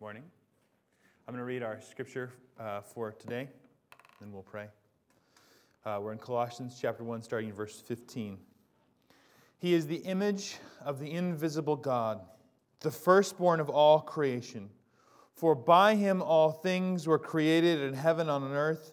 Morning. I'm going to read our scripture uh, for today, and we'll pray. Uh, we're in Colossians chapter 1, starting in verse 15. He is the image of the invisible God, the firstborn of all creation. For by him all things were created in heaven and on earth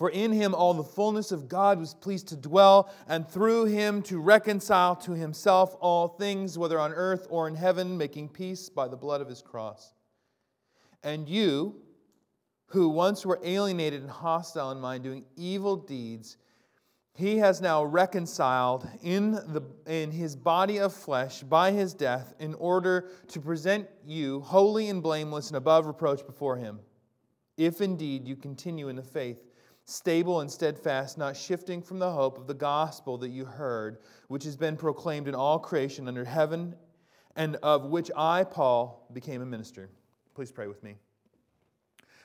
For in him all the fullness of God was pleased to dwell, and through him to reconcile to himself all things, whether on earth or in heaven, making peace by the blood of his cross. And you, who once were alienated and hostile in mind, doing evil deeds, he has now reconciled in, the, in his body of flesh by his death in order to present you holy and blameless and above reproach before him, if indeed you continue in the faith stable and steadfast, not shifting from the hope of the gospel that you heard, which has been proclaimed in all creation under heaven, and of which I, Paul, became a minister. Please pray with me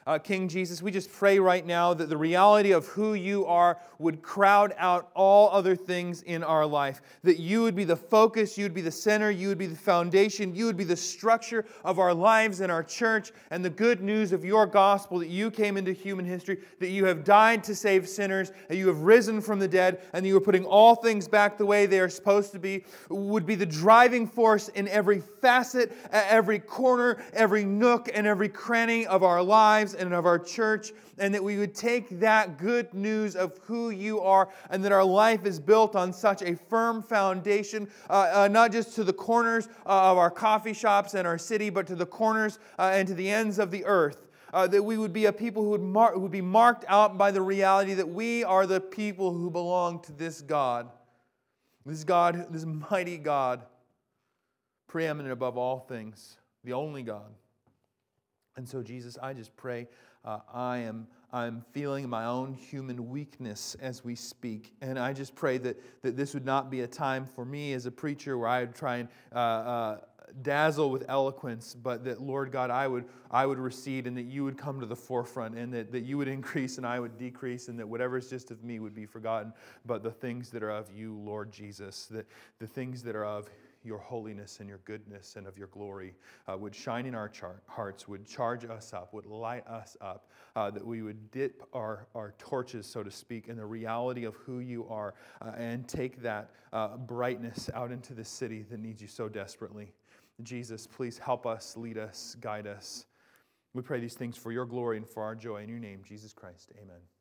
uh, King Jesus, we just pray right now that the reality of who you are would crowd out all other things in our life. That you would be the focus, you would be the center, you would be the foundation, you would be the structure of our lives and our church, and the good news of your gospel that you came into human history, that you have died to save sinners, that you have risen from the dead, and you are putting all things back the way they are supposed to be, would be the driving force in every facet, every corner, every nook, and every cranny of our lives and of our church, and that we would take that good news of who you are, and that our life is built on such a firm foundation, uh, uh, not just to the corners uh, of our coffee shops and our city, but to the corners uh, and to the ends of the earth. Uh, that we would be a people who would, mar- who would be marked out by the reality that we are the people who belong to this God. This God, this mighty God, preeminent above all things, the only God. And so, Jesus, I just pray uh, I am I'm feeling my own human weakness as we speak. And I just pray that, that this would not be a time for me as a preacher where I would try and uh, uh, dazzle with eloquence, but that, Lord God, I would, I would recede and that you would come to the forefront and that, that you would increase and I would decrease and that whatever is just of me would be forgotten, but the things that are of you, Lord Jesus, that the things that are of your holiness and your goodness and of your glory uh, would shine in our char- hearts, would charge us up, would light us up, uh, that we would dip our, our torches, so to speak, in the reality of who you are uh, and take that uh, brightness out into the city that needs you so desperately. Jesus, please help us, lead us, guide us. We pray these things for your glory and for our joy. In your name, Jesus Christ. Amen.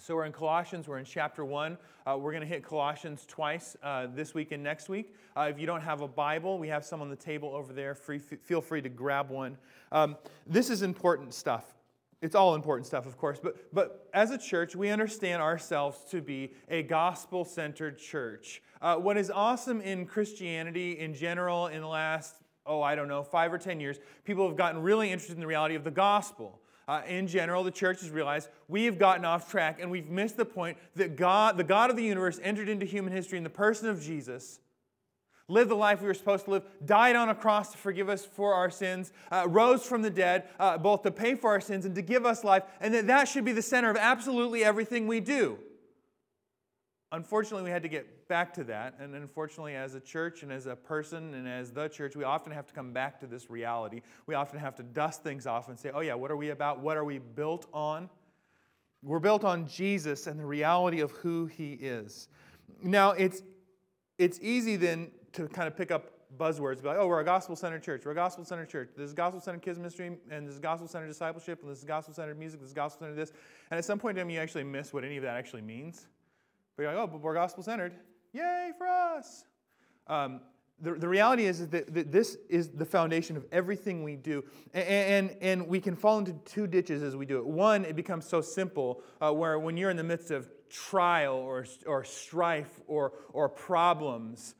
So we're in Colossians, we're in chapter 1. Uh, we're going to hit Colossians twice uh, this week and next week. Uh, if you don't have a Bible, we have some on the table over there. Free, feel free to grab one. Um, this is important stuff. It's all important stuff, of course, but, but as a church, we understand ourselves to be a gospel centered church. Uh, what is awesome in Christianity in general in the last, oh, I don't know, five or 10 years, people have gotten really interested in the reality of the gospel uh, in general, the church has realized we have gotten off track and we've missed the point that God, the God of the universe, entered into human history in the person of Jesus, lived the life we were supposed to live, died on a cross to forgive us for our sins, uh, rose from the dead, uh, both to pay for our sins and to give us life, and that that should be the center of absolutely everything we do. Unfortunately, we had to get back to that. And unfortunately, as a church and as a person and as the church, we often have to come back to this reality. We often have to dust things off and say, oh, yeah, what are we about? What are we built on? We're built on Jesus and the reality of who he is. Now, it's, it's easy then to kind of pick up buzzwords, be like, oh, we're a gospel centered church. We're a gospel centered church. This is gospel centered kids ministry, and this is gospel centered discipleship, and this is gospel centered music, this is gospel centered this. And at some point in time, you actually miss what any of that actually means. But you're like, oh, but we're gospel centered. Yay for us. Um, the, the reality is that, that this is the foundation of everything we do. And, and, and, we can fall into two ditches as we do it. One, it becomes so simple uh, where when you're in the midst of trial or, or strife or, or problems,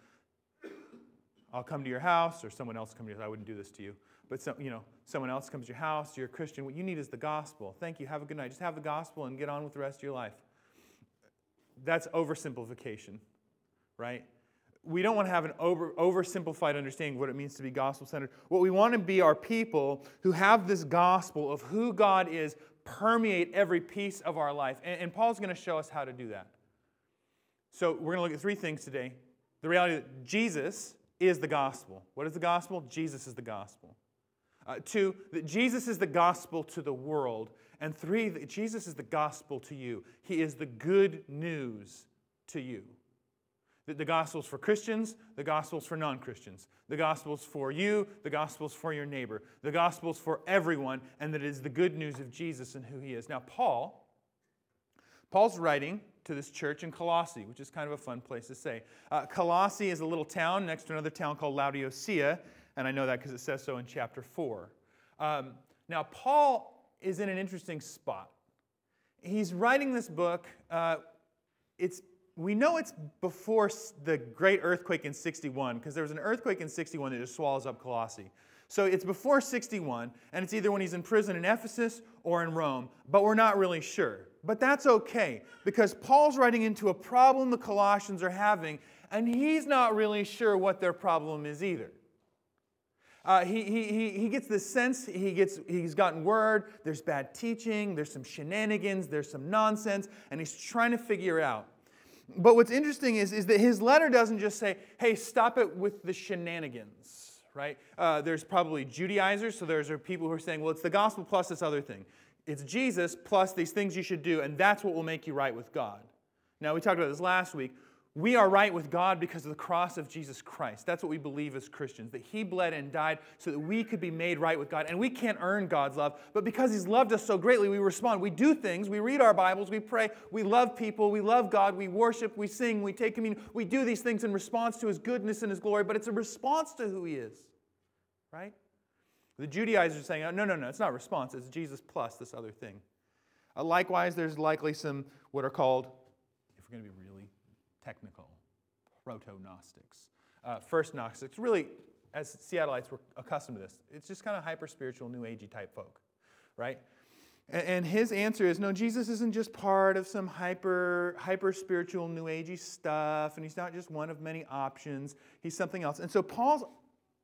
I'll come to your house or someone else come to your house. I wouldn't do this to you. But some, you know, someone else comes to your house, you're a Christian. What you need is the gospel. Thank you. Have a good night. Just have the gospel and get on with the rest of your life. That's oversimplification. Right? We don't want to have an over, oversimplified understanding of what it means to be gospel centered. What we want to be are people who have this gospel of who God is permeate every piece of our life. And, and Paul's going to show us how to do that. So we're going to look at three things today. The reality that Jesus is the gospel. What is the gospel? Jesus is the gospel. Uh, two, that Jesus is the gospel to the world. And three, that Jesus is the gospel to you. He is the good news to you. That the gospel's for Christians, the gospel's for non Christians. The gospel's for you, the gospel's for your neighbor. The gospel's for everyone, and that it is the good news of Jesus and who he is. Now, Paul, Paul's writing to this church in Colossae, which is kind of a fun place to say. Uh, Colossae is a little town next to another town called Laodicea, and I know that because it says so in chapter 4. Um, now, Paul is in an interesting spot. He's writing this book. Uh, it's, we know it's before the great earthquake in 61, because there was an earthquake in 61 that just swallows up Colossae. So it's before 61, and it's either when he's in prison in Ephesus or in Rome, but we're not really sure. But that's okay, because Paul's writing into a problem the Colossians are having, and he's not really sure what their problem is either. Uh, he, he, he gets the sense, he gets, he's gotten word, there's bad teaching, there's some shenanigans, there's some nonsense, and he's trying to figure out. But what's interesting is, is that his letter doesn't just say, hey, stop it with the shenanigans, right? Uh, there's probably Judaizers, so there's people who are saying, well, it's the gospel plus this other thing. It's Jesus plus these things you should do, and that's what will make you right with God. Now, we talked about this last week. We are right with God because of the cross of Jesus Christ. That's what we believe as Christians, that He bled and died so that we could be made right with God. And we can't earn God's love, but because He's loved us so greatly, we respond. We do things, we read our Bibles, we pray, we love people, we love God, we worship, we sing, we take communion. We do these things in response to His goodness and His glory, but it's a response to who He is, right? The Judaizers are saying, oh, no, no, no, it's not response, it's Jesus plus this other thing. Uh, likewise, there's likely some what are called, if we're going to be really technical, proto Gnostics. Uh, first Gnostics, really, as Seattleites, we're accustomed to this. It's just kind of hyper spiritual, new agey type folk, right? And, and his answer is no, Jesus isn't just part of some hyper, hyper spiritual, new agey stuff, and he's not just one of many options. He's something else. And so Paul's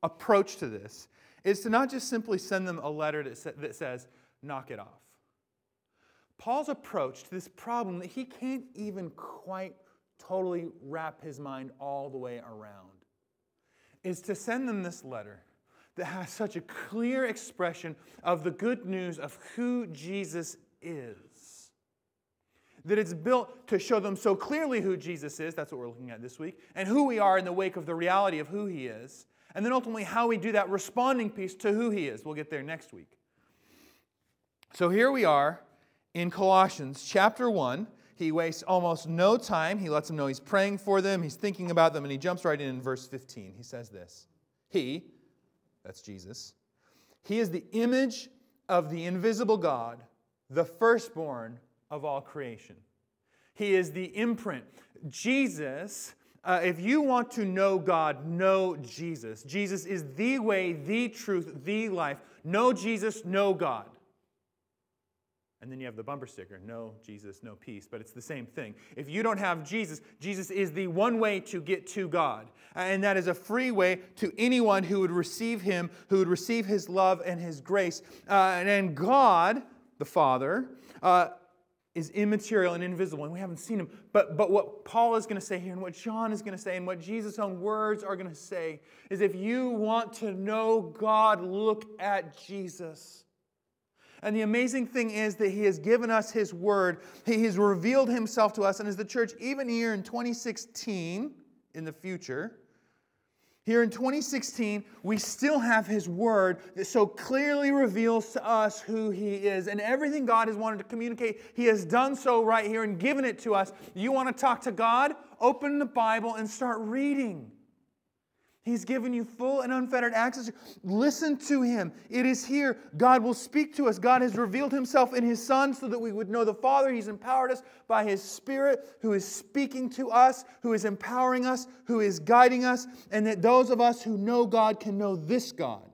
approach to this is to not just simply send them a letter that, sa- that says, knock it off. Paul's approach to this problem that he can't even quite totally wrap his mind all the way around is to send them this letter that has such a clear expression of the good news of who Jesus is. That it's built to show them so clearly who Jesus is, that's what we're looking at this week, and who we are in the wake of the reality of who he is, and then ultimately how we do that responding piece to who he is. We'll get there next week. So here we are in Colossians chapter 1. He wastes almost no time. He lets them know he's praying for them, he's thinking about them, and he jumps right in in verse 15. He says this He, that's Jesus, he is the image of the invisible God, the firstborn of all creation. He is the imprint. Jesus uh, if you want to know God, know Jesus. Jesus is the way, the truth, the life. Know Jesus, know God. And then you have the bumper sticker no Jesus, no peace. But it's the same thing. If you don't have Jesus, Jesus is the one way to get to God. And that is a free way to anyone who would receive him, who would receive his love and his grace. Uh, and God, the Father, uh, is immaterial and invisible, and we haven't seen him. But, but what Paul is going to say here, and what John is going to say, and what Jesus' own words are going to say, is if you want to know God, look at Jesus. And the amazing thing is that he has given us his word, he has revealed himself to us, and as the church, even here in 2016, in the future, here in 2016, we still have His Word that so clearly reveals to us who He is. And everything God has wanted to communicate, He has done so right here and given it to us. You want to talk to God? Open the Bible and start reading. He's given you full and unfettered access. Listen to him. It is here. God will speak to us. God has revealed himself in his Son so that we would know the Father. He's empowered us by his Spirit, who is speaking to us, who is empowering us, who is guiding us, and that those of us who know God can know this God.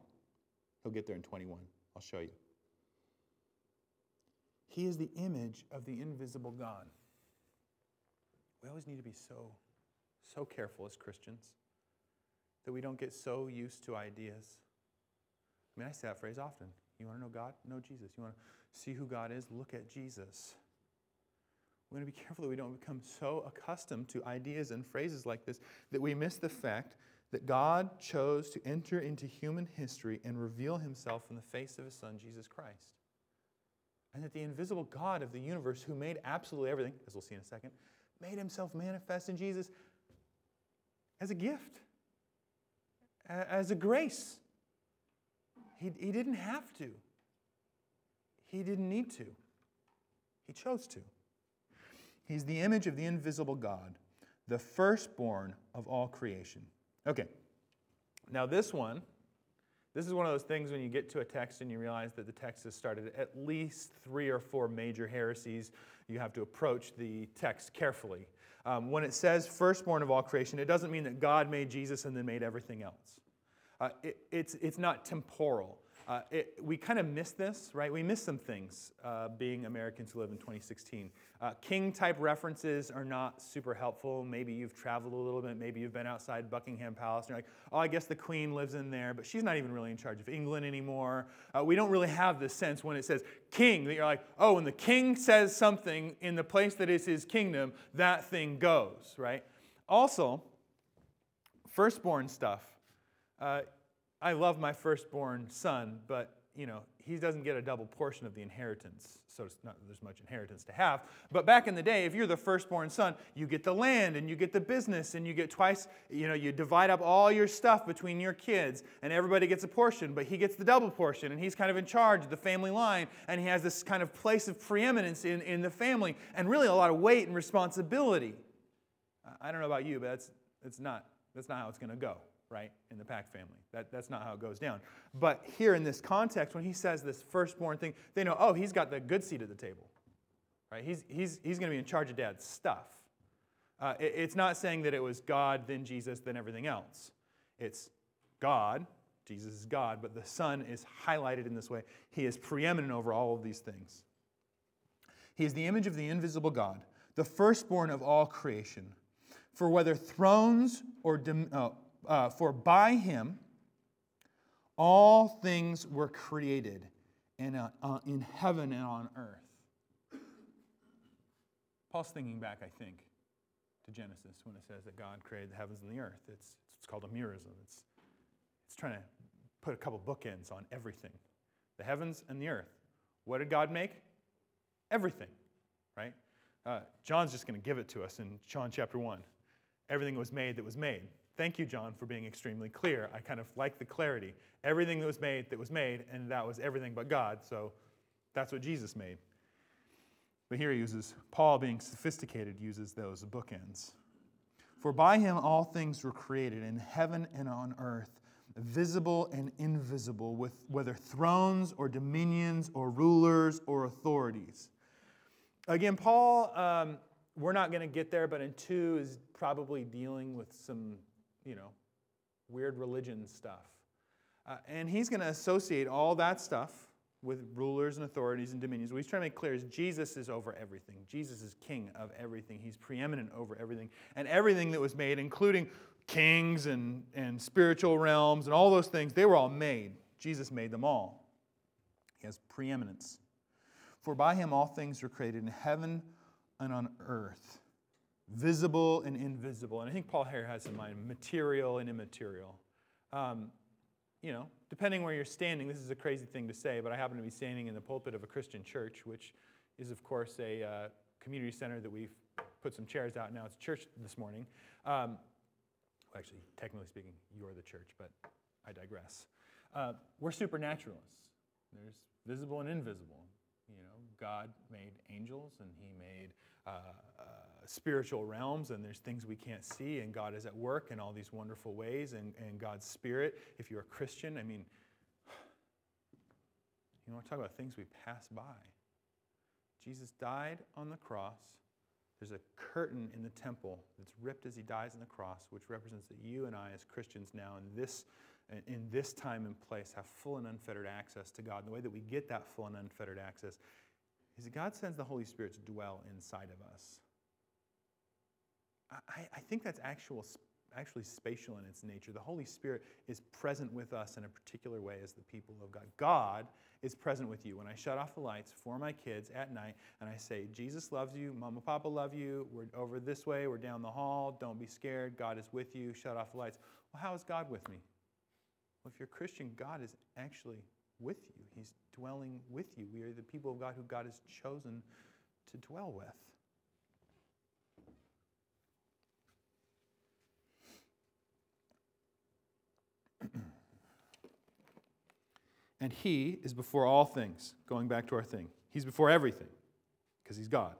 He'll get there in 21. I'll show you. He is the image of the invisible God. We always need to be so, so careful as Christians that we don't get so used to ideas. I mean, I say that phrase often. You want to know God? Know Jesus. You want to see who God is? Look at Jesus. We want to be careful that we don't become so accustomed to ideas and phrases like this that we miss the fact that God chose to enter into human history and reveal himself in the face of his son, Jesus Christ. And that the invisible God of the universe, who made absolutely everything, as we'll see in a second, made himself manifest in Jesus as a gift, as a grace. He, he didn't have to, he didn't need to, he chose to. He's the image of the invisible God, the firstborn of all creation. Okay, now this one, this is one of those things when you get to a text and you realize that the text has started at least three or four major heresies. You have to approach the text carefully. Um, when it says firstborn of all creation, it doesn't mean that God made Jesus and then made everything else. Uh, it, it's, it's not temporal. Uh, it, we kind of miss this, right? We miss some things uh, being Americans who live in 2016. Uh, king type references are not super helpful. Maybe you've traveled a little bit. Maybe you've been outside Buckingham Palace and you're like, oh, I guess the queen lives in there, but she's not even really in charge of England anymore. Uh, we don't really have this sense when it says king that you're like, oh, when the king says something in the place that is his kingdom, that thing goes, right? Also, firstborn stuff. I love my firstborn son, but you know, he doesn't get a double portion of the inheritance. So it's not there's much inheritance to have. But back in the day, if you're the firstborn son, you get the land and you get the business and you get twice, you know, you divide up all your stuff between your kids and everybody gets a portion, but he gets the double portion and he's kind of in charge of the family line and he has this kind of place of preeminence in, in the family and really a lot of weight and responsibility. I don't know about you, but that's, that's, not, that's not how it's going to go right, in the Pack family. That, that's not how it goes down. But here in this context, when he says this firstborn thing, they know, oh, he's got the good seat at the table, right? He's, he's, he's going to be in charge of dad's stuff. Uh, it, it's not saying that it was God, then Jesus, then everything else. It's God, Jesus is God, but the Son is highlighted in this way. He is preeminent over all of these things. He is the image of the invisible God, the firstborn of all creation. For whether thrones or, dim, uh, uh, for by him all things were created in, uh, uh, in heaven and on earth. Paul's thinking back, I think, to Genesis when it says that God created the heavens and the earth. It's, it's called a merism. It's, it's trying to put a couple bookends on everything the heavens and the earth. What did God make? Everything, right? Uh, John's just going to give it to us in John chapter 1. Everything was made that was made. Thank you, John, for being extremely clear. I kind of like the clarity. Everything that was made, that was made, and that was everything but God. So that's what Jesus made. But here he uses, Paul, being sophisticated, uses those bookends. For by him all things were created in heaven and on earth, visible and invisible, with whether thrones or dominions or rulers or authorities. Again, Paul, um, we're not going to get there, but in two is probably dealing with some you know, weird religion stuff. Uh, and he's going to associate all that stuff with rulers and authorities and dominions. What he's trying to make clear is Jesus is over everything. Jesus is king of everything. He's preeminent over everything. And everything that was made, including kings and, and spiritual realms and all those things, they were all made. Jesus made them all. He has preeminence. For by him all things were created in heaven and on earth visible and invisible. And I think Paul here has in mind material and immaterial. Um, you know, depending where you're standing, this is a crazy thing to say, but I happen to be standing in the pulpit of a Christian church, which is, of course, a uh, community center that we've put some chairs out now. It's church this morning. Um, well, actually, technically speaking, you're the church, but I digress. Uh, we're supernaturalists. There's visible and invisible. You know, God made angels and He made uh, spiritual realms and there's things we can't see, and God is at work in all these wonderful ways, and, and God's Spirit. If you're a Christian, I mean, you know, talk about things we pass by. Jesus died on the cross. There's a curtain in the temple that's ripped as he dies on the cross, which represents that you and I, as Christians now, in this, in this time and place, have full and unfettered access to God. And the way that we get that full and unfettered access is that God sends the Holy Spirit to dwell inside of us. I, I think that's actual, actually spatial in its nature. The Holy Spirit is present with us in a particular way as the people of God. God is present with you. When I shut off the lights for my kids at night and I say, Jesus loves you, Mama, Papa love you, we're over this way, we're down the hall, don't be scared, God is with you, shut off the lights. Well, how is God with me? Well, if you're a Christian, God is actually with you. He's dwelling with you. We are the people of God who God has chosen to dwell with. And He is before all things, going back to our thing. He's before everything because He's God.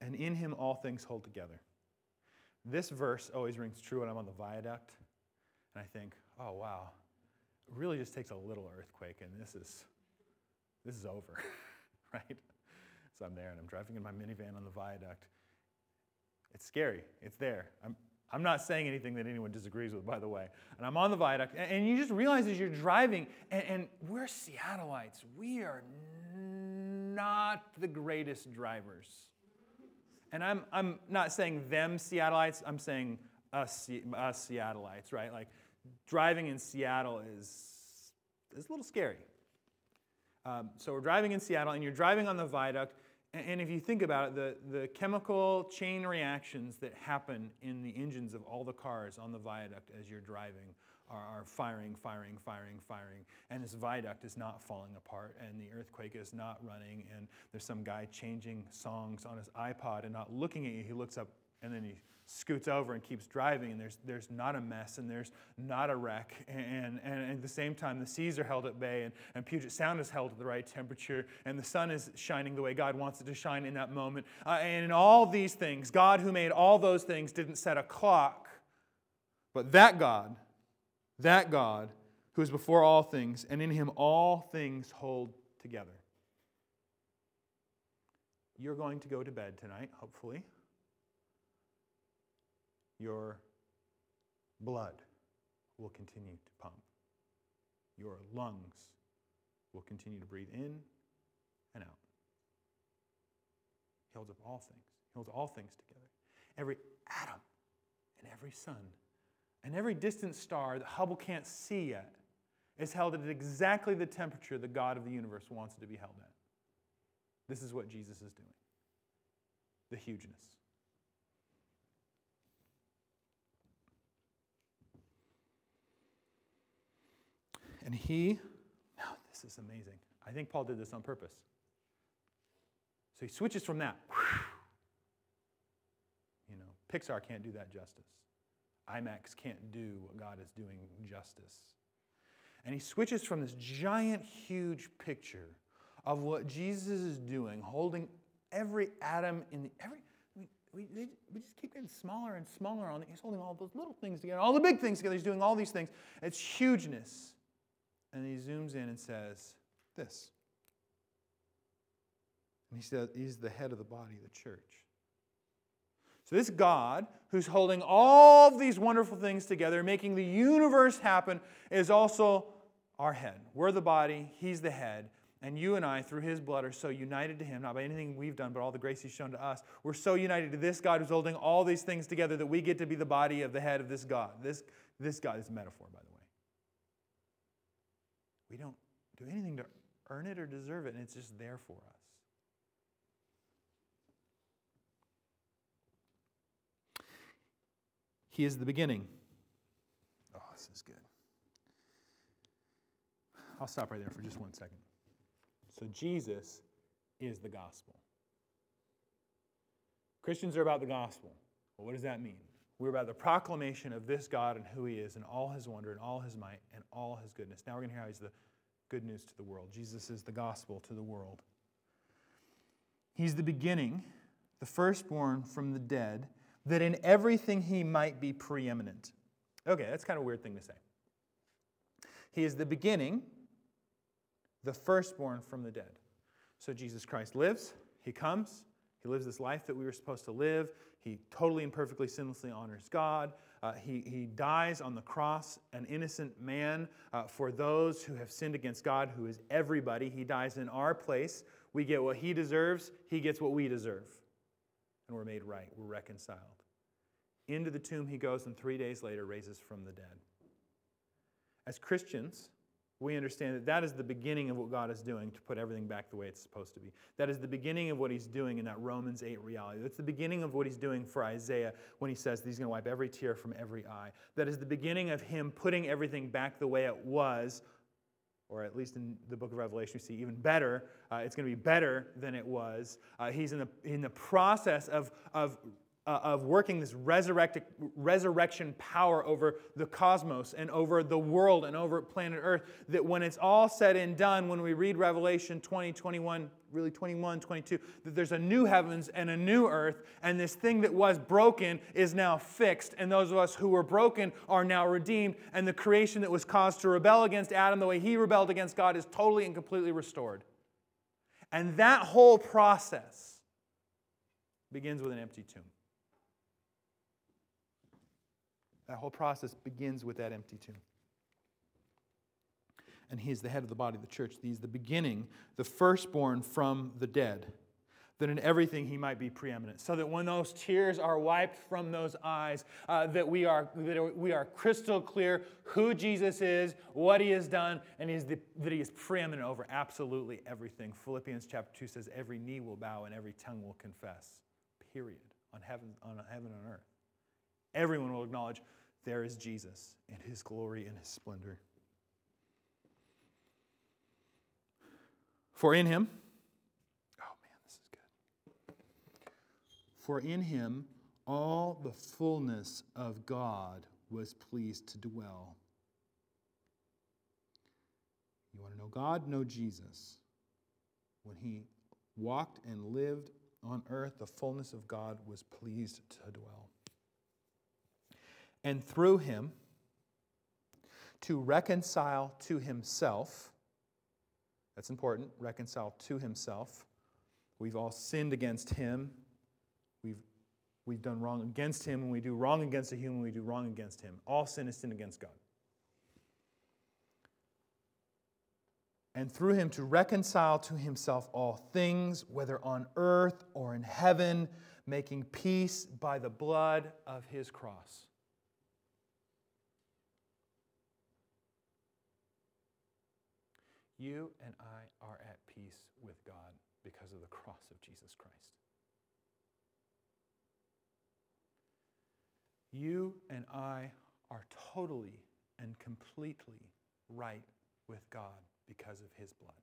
And in Him all things hold together. This verse always rings true when I'm on the viaduct and I think, oh, wow, it really just takes a little earthquake and this is, this is over, right? So I'm there and I'm driving in my minivan on the viaduct. It's scary. It's there. I'm, I'm not saying anything that anyone disagrees with, by the way. And I'm on the viaduct, and, you just realize as you're driving, and, and we're Seattleites. We are not the greatest drivers. And I'm, I'm not saying them Seattleites, I'm saying us, us Seattleites, right? Like driving in Seattle is, is a little scary. Um, so we're driving in Seattle, and you're driving on the viaduct, and if you think about it, the, the chemical chain reactions that happen in the engines of all the cars on the viaduct as you're driving are, are, firing, firing, firing, firing. And this viaduct is not falling apart, and the earthquake is not running, and there's some guy changing songs on his iPod and not looking at you. He looks up and then he scoots over and keeps driving, and there's, there's not a mess and there's not a wreck. And, and, and, at the same time, the seas are held at bay, and, and Puget Sound is held at the right temperature, and the sun is shining the way God wants it to shine in that moment. Uh, and in all these things, God who made all those things didn't set a clock, but that God, that God who is before all things, and in him all things hold together. You're going to go to bed tonight, hopefully your blood will continue to pump. Your lungs will continue to breathe in and out. He holds up all things. He holds all things together. Every atom and every sun and every distant star that Hubble can't see yet is held at exactly the temperature the God of the universe wants it to be held at. This is what Jesus is doing the hugeness. And he, now this is amazing. I think Paul did this on purpose. So he switches from that. You know, Pixar can't do that justice. IMAX can't do what God is doing justice. And he switches from this giant, huge picture of what Jesus is doing, holding every atom in the every. we, we just keep getting smaller and smaller on it. He's holding all those little things together, all the big things together. He's doing all these things. It's hugeness. And he zooms in and says, This. And he says, He's the head of the body the church. So, this God, who's holding all these wonderful things together, making the universe happen, is also our head. We're the body, He's the head. And you and I, through His blood, are so united to Him, not by anything we've done, but all the grace He's shown to us. We're so united to this God who's holding all these things together that we get to be the body of the head of this God. This, this God is a metaphor, by. We don't do anything to earn it or deserve it, and it's just there for us. He is the beginning. Oh, this is good. I'll stop right there for just one second. So, Jesus is the gospel. Christians are about the gospel. Well, what does that mean? We're about the proclamation of this God and who He is, and all His wonder, and all His might, and all His goodness. Now we're going to hear how He's the good news to the world. Jesus is the gospel to the world. He's the beginning, the firstborn from the dead, that in everything He might be preeminent. Okay, that's kind of a weird thing to say. He is the beginning, the firstborn from the dead. So Jesus Christ lives, He comes, He lives this life that we were supposed to live. He totally and perfectly sinlessly honors God. Uh, he, he dies on the cross, an innocent man, uh, for those who have sinned against God, who is everybody. He dies in our place. We get what he deserves, he gets what we deserve. And we're made right, we're reconciled. Into the tomb he goes, and three days later raises from the dead. As Christians, we understand that that is the beginning of what God is doing to put everything back the way it's supposed to be. That is the beginning of what he's doing in that Romans 8 reality. That's the beginning of what he's doing for Isaiah when he says he's going to wipe every tear from every eye. That is the beginning of him putting everything back the way it was, or at least in the book of Revelation, we see even better. Uh, it's going to be better than it was. Uh, he's in the, in the process of, of uh, of working this resurrection power over the cosmos and over the world and over planet Earth, that when it's all said and done, when we read Revelation 20, 21, really 21, 22, that there's a new heavens and a new earth, and this thing that was broken is now fixed, and those of us who were broken are now redeemed, and the creation that was caused to rebel against Adam the way he rebelled against God is totally and completely restored. And that whole process begins with an empty tomb. That whole process begins with that empty tomb. And he is the head of the body of the church. He's the beginning, the firstborn from the dead, that in everything he might be preeminent. So that when those tears are wiped from those eyes, uh, that, we are, that we are crystal clear who Jesus is, what he has done, and he the, that he is preeminent over absolutely everything. Philippians chapter 2 says, Every knee will bow and every tongue will confess, period, on heaven, on heaven and earth. Everyone will acknowledge there is Jesus and his glory and his splendor. For in him, oh man, this is good. For in him all the fullness of God was pleased to dwell. You want to know God? Know Jesus. When he walked and lived on earth, the fullness of God was pleased to dwell and through him to reconcile to himself. That's important, reconcile to himself. We've all sinned against him. We've, we've done wrong against him. When we do wrong against a human, we do wrong against him. All sin is sin against God. and through him to reconcile to himself all things, whether on earth or in heaven, making peace by the blood of his cross. You and I are at peace with God because of the cross of Jesus Christ. You and I are totally and completely right with God because of his blood.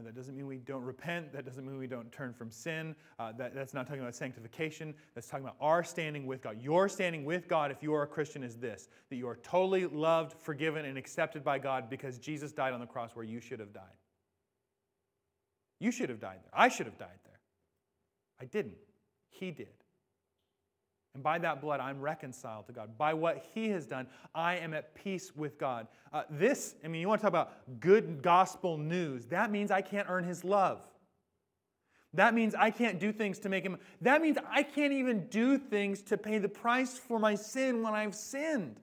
Now, that doesn't mean we don't repent. That doesn't mean we don't turn from sin. Uh, that, that's not talking about sanctification. That's talking about our standing with God. Your standing with God, if you are a Christian, is this that you are totally loved, forgiven, and accepted by God because Jesus died on the cross where you should have died. You should have died there. I should have died there. I didn't. He did. And by that blood, I'm reconciled to God. By what He has done, I am at peace with God. Uh, this, I mean, you want to talk about good gospel news. That means I can't earn His love. That means I can't do things to make Him. That means I can't even do things to pay the price for my sin when I've sinned.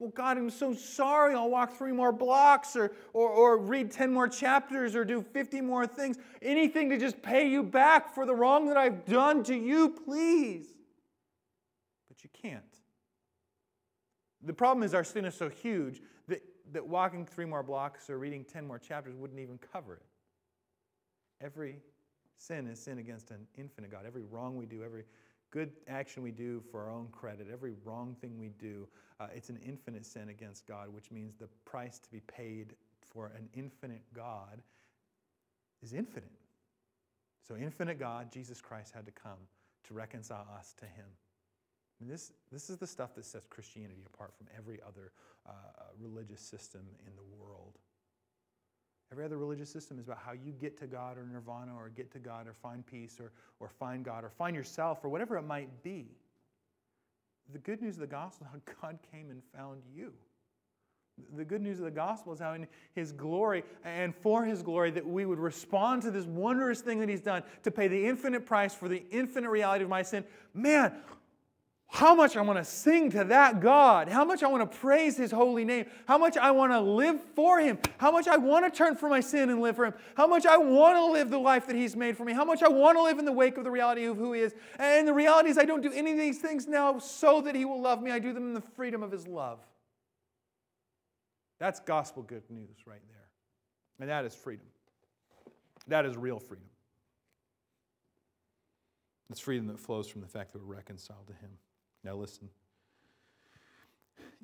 Well, God, I'm so sorry. I'll walk three more blocks or, or, or read 10 more chapters or do 50 more things. Anything to just pay you back for the wrong that I've done to you, please but you can't. The problem is our sin is so huge that, that walking three more blocks or reading 10 more chapters wouldn't even cover it. Every sin is sin against an infinite God. Every wrong we do, every good action we do for our own credit, every wrong thing we do, uh, it's an infinite sin against God, which means the price to be paid for an infinite God is infinite. So, infinite God, Jesus Christ, had to come to reconcile us to Him. This, this is the stuff that sets Christianity apart from every other uh, uh, religious system in the world. Every other religious system is about how you get to God or nirvana or get to God or find peace or, or find God or find yourself or whatever it might be. The good news of the gospel is how God came and found you. The good news of the gospel is how, in His glory and for His glory, that we would respond to this wondrous thing that He's done to pay the infinite price for the infinite reality of my sin. Man, how much I want to sing to that God, how much I want to praise His holy name, how much I want to live for Him, how much I want to turn from my sin and live for Him, how much I want to live the life that He's made for me, how much I want to live in the wake of the reality of who He is. And the reality is, I don't do any of these things now so that He will love me, I do them in the freedom of His love. That's gospel good news right there. And that is freedom. That is real freedom. It's freedom that flows from the fact that we're reconciled to Him. Now, listen.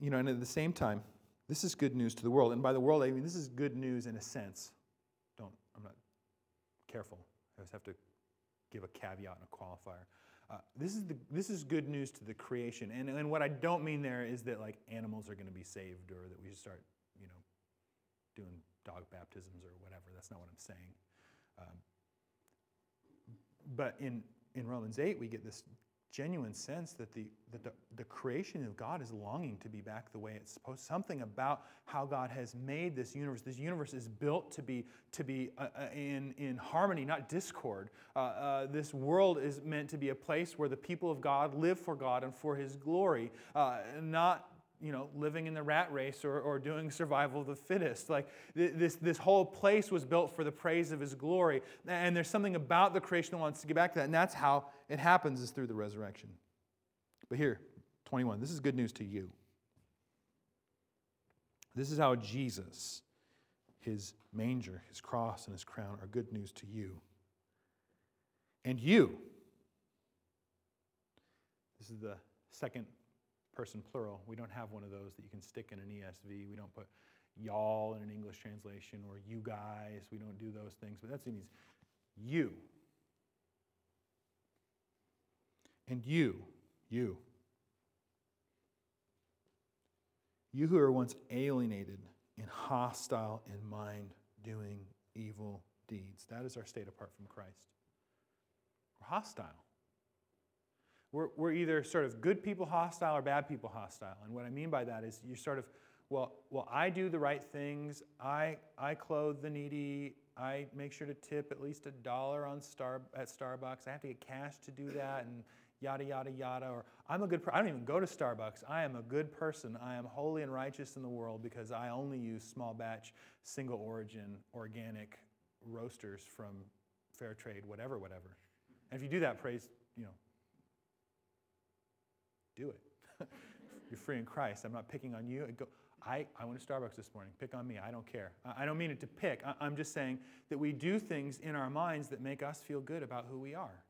You know, and at the same time, this is good news to the world. And by the world, I mean this is good news in a sense. Don't, I'm not careful. I just have to give a caveat and a qualifier. Uh, this, is the, this is good news to the creation. And, and what I don't mean there is that like animals are going to be saved or that we should start, you know, doing dog baptisms or whatever. That's not what I'm saying. Um, but in, in Romans 8, we get this genuine sense that the, that the, the creation of God is longing to be back the way it's supposed. Something about how God has made this universe. This universe is built to be, to be uh, uh, in, in harmony, not discord. Uh, uh, this world is meant to be a place where the people of God live for God and for His glory, uh, not you know, living in the rat race or, or doing survival of the fittest. Like this, this whole place was built for the praise of his glory. And there's something about the creation that wants to get back to that. And that's how it happens is through the resurrection. But here, 21, this is good news to you. This is how Jesus, his manger, his cross, and his crown are good news to you. And you, this is the second person plural. We don't have one of those that you can stick in an ESV. We don't put y'all in an English translation or you guys. We don't do those things. But that's what it means. You. And you, you. You who are once alienated and hostile in mind, doing evil deeds. That is our state apart from Christ. We're hostile. We're, we're either sort of good people hostile or bad people hostile. And what I mean by that is you sort of, well, well, I do the right things. I, I clothe the needy. I make sure to tip at least a dollar on Star, at Starbucks. I have to get cash to do that and yada, yada, yada. Or I'm a good person. I don't even go to Starbucks. I am a good person. I am holy and righteous in the world because I only use small batch, single origin, organic roasters from fair trade, whatever, whatever. And if you do that, praise, you know, do it. You're free in Christ. I'm not picking on you. I, Go, I, I went to Starbucks this morning. Pick on me. I don't care. I don't mean it to pick. I'm just saying that we do things in our minds that make us feel good about who we are.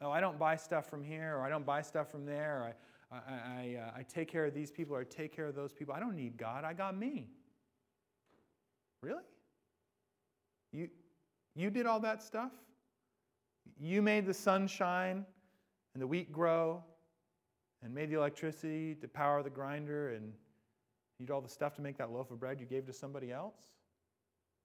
Oh, I don't buy stuff from here, or I don't buy stuff from there. I, I, I, uh, I take care of these people, or I take care of those people. I don't need God. I got me. Really? You, you did all that stuff? You made the sun shine and the wheat grow and made the electricity to power the grinder and you did all the stuff to make that loaf of bread you gave to somebody else?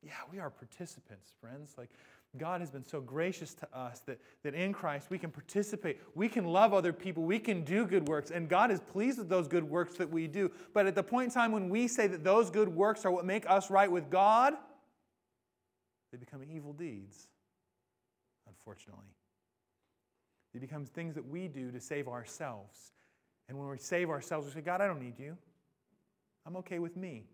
Yeah, we are participants, friends. Like, God has been so gracious to us that, that in Christ we can participate. We can love other people. We can do good works. And God is pleased with those good works that we do. But at the point in time when we say that those good works are what make us right with God, they become evil deeds, unfortunately. They become things that we do to save ourselves. And when we save ourselves, we say, God, I don't need you. I'm okay with me.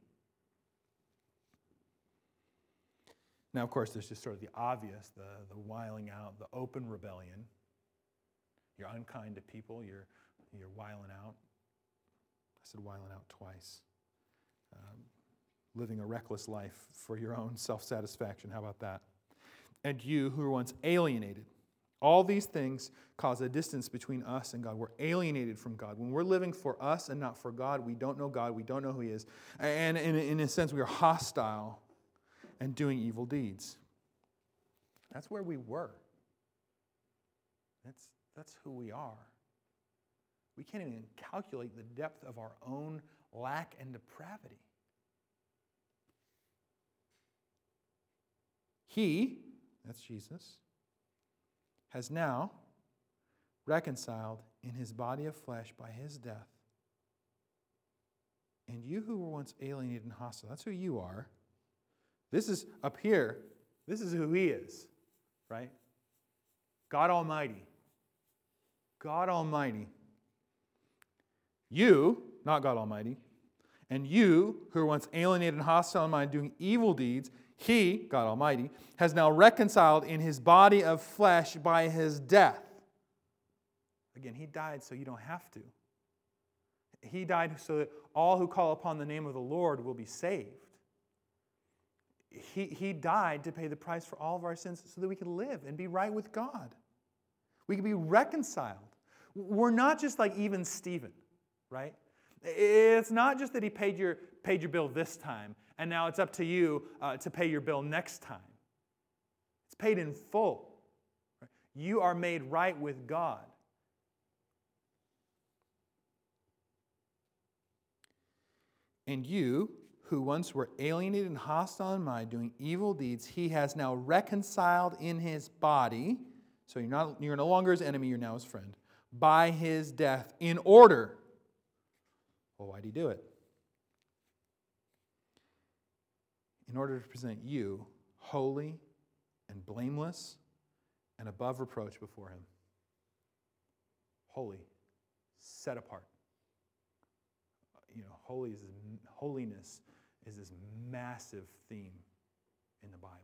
Now, of course, there's just sort of the obvious, the, the wiling out, the open rebellion. You're unkind to people, you're, you're wiling out. I said wiling out twice. Um, living a reckless life for your own self satisfaction. How about that? And you who were once alienated all these things cause a distance between us and God. We're alienated from God. When we're living for us and not for God, we don't know God, we don't know who He is. And in, a sense, we are hostile and doing evil deeds. That's where we were. That's, that's who we are. We can't even calculate the depth of our own lack and depravity. He, that's Jesus, has now reconciled in his body of flesh by his death. And you who were once alienated and hostile, that's who you are. This is up here, this is who he is, right? God Almighty. God Almighty. You, not God Almighty, and you, who were once alienated and hostile in mind, doing evil deeds, he, God Almighty, has now reconciled in his body of flesh by his death. Again, he died so you don't have to. He died so that all who call upon the name of the Lord will be saved. He, he died to pay the price for all of our sins so that we could live and be right with God. We could be reconciled. We're not just like even Stephen, right? It's not just that he paid your, paid your bill this time, and now it's up to you uh, to pay your bill next time. It's paid in full. You are made right with God. And you, who once were alienated and hostile in mind, doing evil deeds, he has now reconciled in his body. So you're, not, you're no longer his enemy, you're now his friend. By his death, in order. Well, why did he do it? In order to present you holy and blameless and above reproach before him. Holy, set apart. You know, holy is, holiness is this massive theme in the Bible.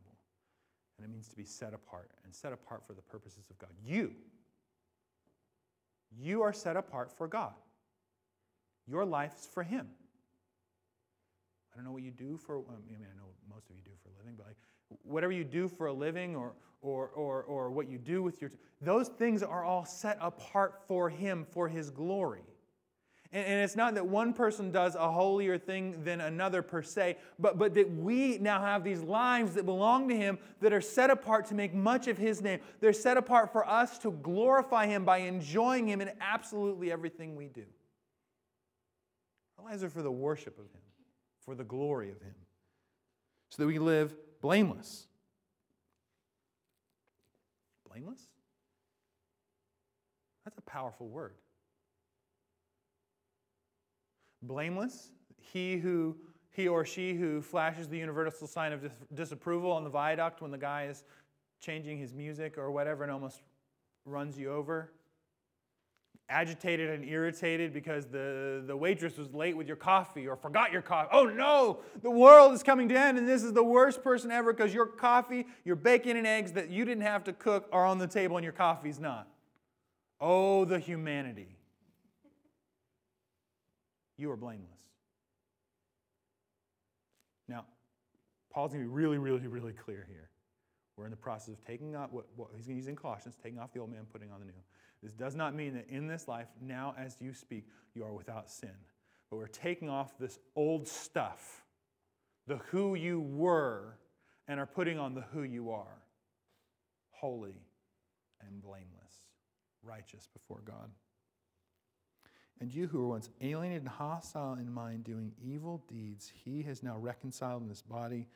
And it means to be set apart and set apart for the purposes of God. You, you are set apart for God. Your life's for Him. I don't know what you do for, I mean, I know most of you do for a living, but like whatever you do for a living or, or, or, or what you do with your, those things are all set apart for Him, for His glory. And, and it's not that one person does a holier thing than another per se, but, but that we now have these lives that belong to Him that are set apart to make much of His name. They're set apart for us to glorify Him by enjoying Him in absolutely everything we do. Our lives are for the worship of Him, for the glory of Him, so that we live blameless. Blameless? That's a powerful word. Blameless, he who he or she who flashes the universal sign of dis- disapproval on the viaduct when the guy is changing his music or whatever and almost runs you over. Agitated and irritated because the, the waitress was late with your coffee or forgot your coffee. Oh no, the world is coming to end and this is the worst person ever because your coffee, your bacon and eggs that you didn't have to cook are on the table and your coffee's not. Oh, the humanity you are blameless. Now, Paul's going to be really, really, really clear here. We're in the process of taking off what, what he's going to use in Colossians, taking off the old man, putting on the new. This does not mean that in this life, now as you speak, you are without sin. But we're taking off this old stuff, the who you were, and are putting on the who you are holy and blameless, righteous before God. And you who were once alienated and hostile in mind, doing evil deeds, he has now reconciled in this body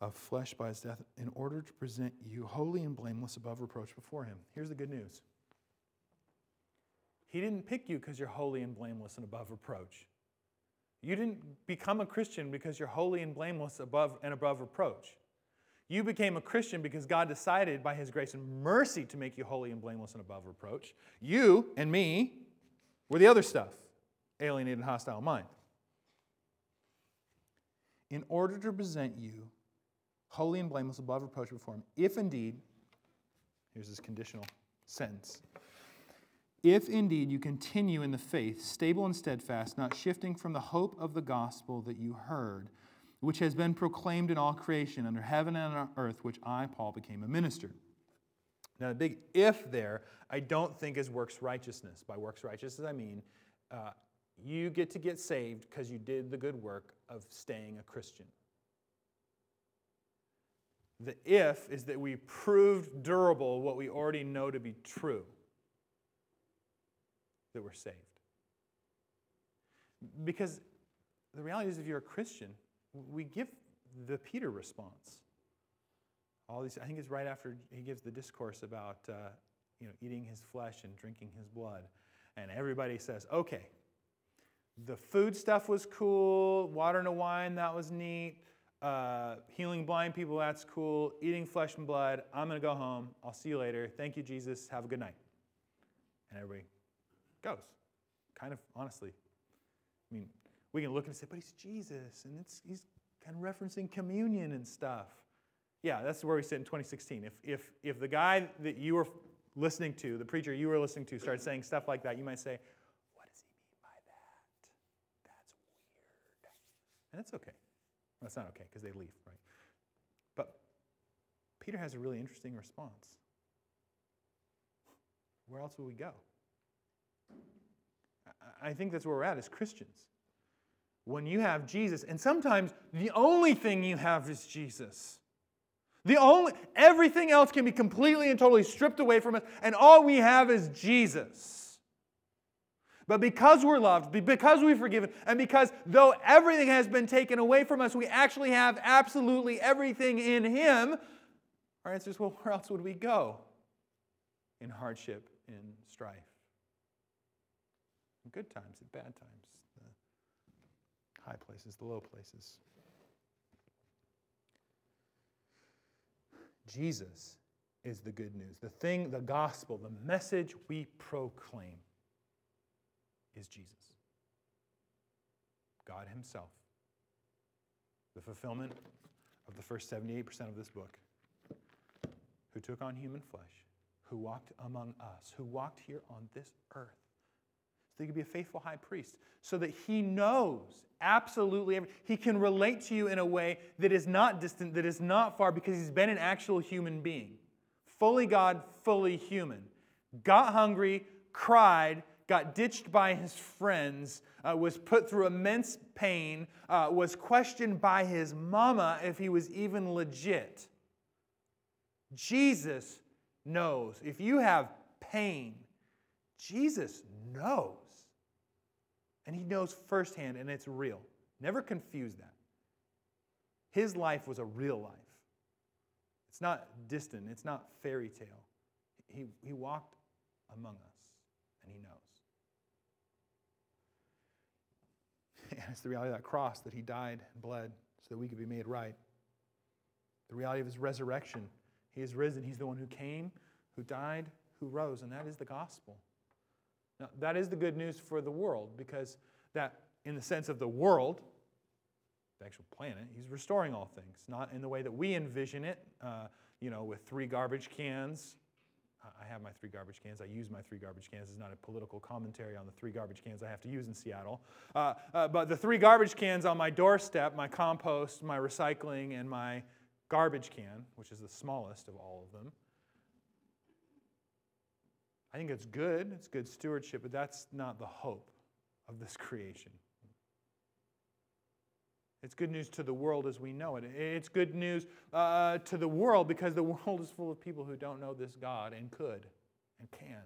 of flesh by his death in order to present you holy and blameless above reproach before him. Here's the good news He didn't pick you because you're holy and blameless and above reproach. You didn't become a Christian because you're holy and blameless above and above reproach. You became a Christian because God decided by his grace and mercy to make you holy and blameless and above reproach. You and me were the other stuff, alienated and hostile mind. In order to present you holy and blameless above reproach before him, if indeed, here's this conditional sentence, if indeed you continue in the faith, stable and steadfast, not shifting from the hope of the gospel that you heard, which has been proclaimed in all creation under heaven and on earth, which I, Paul, became a minister. Now, the big if there, I don't think is works righteousness. By works righteousness, I mean uh, you get to get saved because you did the good work of staying a Christian. The if is that we proved durable what we already know to be true that we're saved. Because the reality is, if you're a Christian, we give the Peter response. All these, I think it's right after he gives the discourse about uh, you know, eating his flesh and drinking his blood. And everybody says, okay, the food stuff was cool, water and wine, that was neat. Uh, healing blind people, that's cool. Eating flesh and blood, I'm going to go home. I'll see you later. Thank you, Jesus. Have a good night. And everybody goes. kind of honestly. I mean, we can look and say, but he's Jesus, and it's, he's kind of referencing communion and stuff. Yeah, that's where we sit in 2016. If, if, if the guy that you were listening to, the preacher you were listening to, started saying stuff like that, you might say, What does he mean by that? That's weird. And it's okay. It's not okay because they leave, right? But Peter has a really interesting response. Where else would we go? I think that's where we're at as Christians. When you have Jesus, and sometimes the only thing you have is Jesus. The only everything else can be completely and totally stripped away from us, and all we have is Jesus. But because we're loved, because we're forgiven, and because though everything has been taken away from us, we actually have absolutely everything in Him, our answer is well, where else would we go? In hardship, in strife. Good times, in bad times, the high places, the low places. Jesus is the good news. The thing, the gospel, the message we proclaim is Jesus. God Himself. The fulfillment of the first 78% of this book, who took on human flesh, who walked among us, who walked here on this earth so he could be a faithful high priest, so that he knows absolutely. He can relate to you in a way that is not distant, that is not far, because he's been an actual human being. Fully God, fully human. Got hungry, cried, got ditched by his friends, uh, was put through immense pain, uh, was questioned by his mama if he was even legit. Jesus knows. If you have pain, Jesus knows. And he knows firsthand, and it's real. Never confuse that. His life was a real life. It's not distant, it's not fairy tale. He, he walked among us, and he knows. And it's the reality of that cross that he died and bled so that we could be made right. The reality of his resurrection. He is risen. He's the one who came, who died, who rose, and that is the gospel. Now, that is the good news for the world because that, in the sense of the world, the actual planet, he's restoring all things, not in the way that we envision it, uh, you know, with three garbage cans. I have my three garbage cans. I use my three garbage cans. It's not a political commentary on the three garbage cans I have to use in Seattle. Uh, uh, but the three garbage cans on my doorstep my compost, my recycling, and my garbage can, which is the smallest of all of them I think it's good, it's good stewardship, but that's not the hope of this creation. It's good news to the world as we know it. It's good news uh, to the world because the world is full of people who don't know this God and could and can,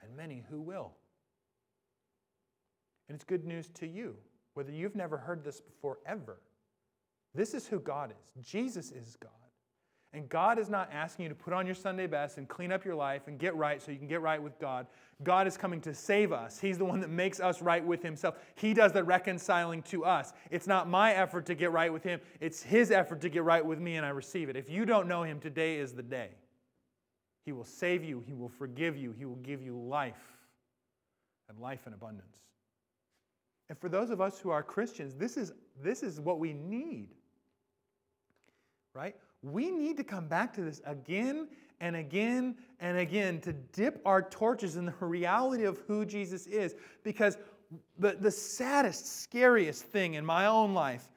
and many who will. And it's good news to you, whether you've never heard this before ever. This is who God is. Jesus is God. And God is not asking you to put on your Sunday best and clean up your life and get right so you can get right with God. God is coming to save us. He's the one that makes us right with Himself. He does the reconciling to us. It's not my effort to get right with Him, it's His effort to get right with me, and I receive it. If you don't know Him, today is the day. He will save you, He will forgive you, He will give you life and life in abundance. And for those of us who are Christians, this is, this is what we need. Right? We need to come back to this again and again and again to dip our torches in the reality of who Jesus is. Because the, the saddest, scariest thing in my own life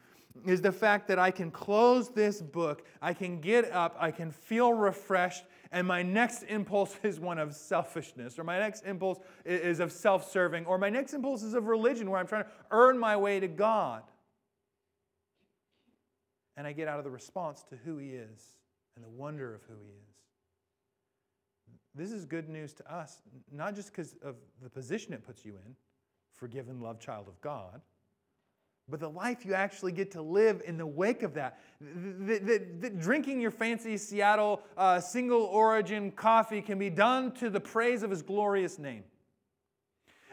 is the fact that I can close this book, I can get up, I can feel refreshed, and my next impulse is one of selfishness, or my next impulse is of self serving, or my next impulse is of religion where I'm trying to earn my way to God and I get out of the response to who He is and the wonder of who He is. This is good news to us, not just because of the position it puts you in, forgiven, loved child of God, but the life you actually get to live in the wake of that. The, the, the, drinking your fancy Seattle uh, single origin coffee can be done to the praise of His glorious name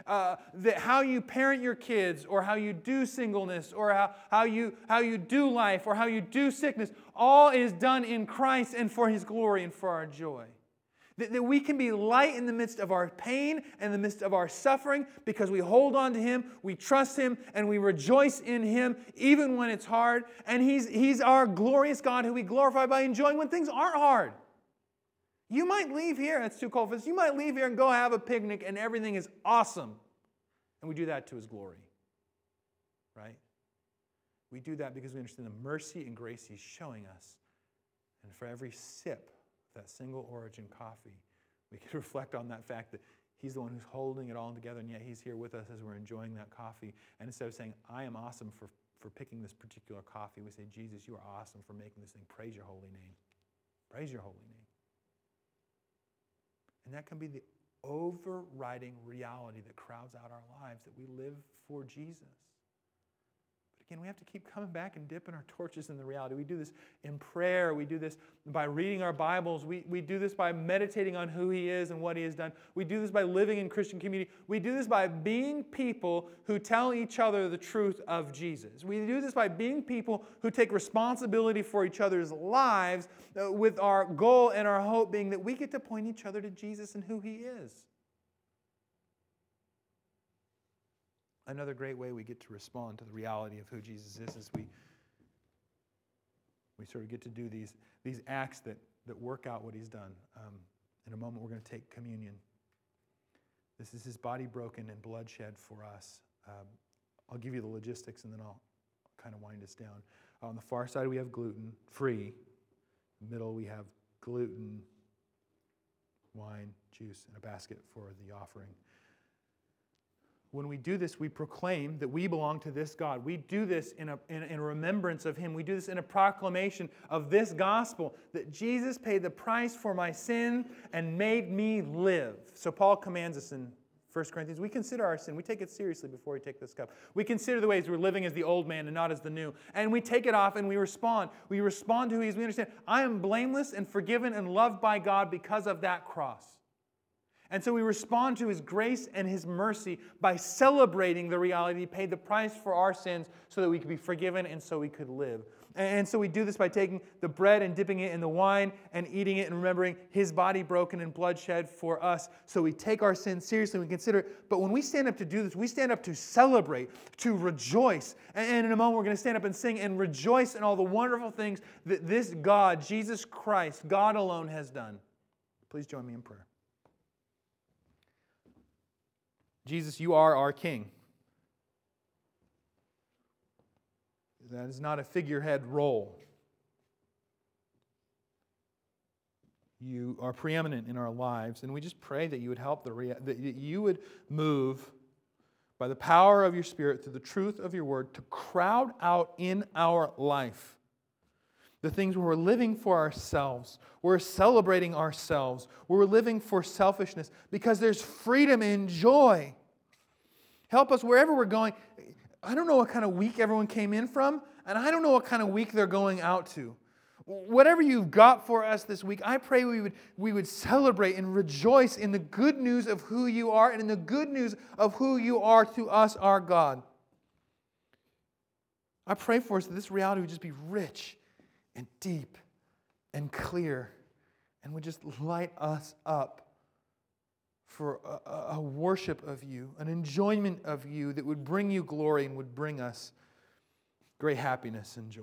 uh, that how you parent your kids or how you do singleness or how, how, you, how you do life or how you do sickness, all is done in Christ and for his glory and for our joy. That, that we can be light in the midst of our pain and the midst of our suffering because we hold on to Him, we trust Him, and we rejoice in Him even when it's hard. And He's, he's our glorious God who we glorify by enjoying when things aren't hard. You might leave here, it's too cold for this, you might leave here and go have a picnic and everything is awesome. And we do that to His glory. Right? We do that because we understand the mercy and grace He's showing us. And for every sip of that single origin coffee, we can reflect on that fact that He's the one who's holding it all together, and yet He's here with us as we're enjoying that coffee. And instead of saying, I am awesome for, for picking this particular coffee, we say, Jesus, you are awesome for making this thing. Praise your holy name. Praise your holy name. And that can be the overriding reality that crowds out our lives that we live for Jesus. Again, we have to keep coming back and dipping our torches in the reality. We do this in prayer. We do this by reading our Bibles. We, we do this by meditating on who He is and what He has done. We do this by living in Christian community. We do this by being people who tell each other the truth of Jesus. We do this by being people who take responsibility for each other's lives, uh, with our goal and our hope being that we get to point each other to Jesus and who He is. Another great way we get to respond to the reality of who Jesus is is we, we sort of get to do these, these acts that, that work out what he's done. Um, in a moment, we're going to take communion. This is his body broken and blood shed for us. Um, I'll give you the logistics and then I'll kind of wind us down. On the far side, we have gluten free. Middle, we have gluten, wine, juice, and a basket for the offering when we do this, we proclaim that we belong to this God. We do this in, a, in, in, remembrance of Him. We do this in a proclamation of this gospel that Jesus paid the price for my sin and made me live. So Paul commands us in 1 Corinthians we consider our sin. We take it seriously before we take this cup. We consider the ways we're living as the old man and not as the new. And we take it off and we respond. We respond to who He is. We understand I am blameless and forgiven and loved by God because of that cross. And so we respond to his grace and his mercy by celebrating the reality he paid the price for our sins so that we could be forgiven and so we could live. And so we do this by taking the bread and dipping it in the wine and eating it and remembering his body broken and blood shed for us. So we take our sins seriously, we consider it. But when we stand up to do this, we stand up to celebrate, to rejoice. And in a moment, we're going to stand up and sing and rejoice in all the wonderful things that this God, Jesus Christ, God alone, has done. Please join me in prayer. Jesus, you are our King. That is not a figurehead role. You are preeminent in our lives, and we just pray that you would help the rea- that you would move by the power of your Spirit through the truth of your word to crowd out in our life the things where we're living for ourselves, we're celebrating ourselves, we're living for selfishness because there's freedom and joy Help us wherever we're going. I don't know what kind of week everyone came in from, and I don't know what kind of week they're going out to. Whatever you've got for us this week, I pray we would, we would celebrate and rejoice in the good news of who you are and in the good news of who you are to us, our God. I pray for us that this reality would just be rich and deep and clear and would just light us up for a, a, worship of you, an enjoyment of you that would bring you glory and would bring us great happiness and joy.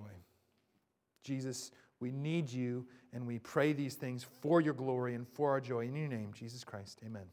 Jesus, we need you and we pray these things for your glory and for our joy. In your name, Jesus Christ, amen.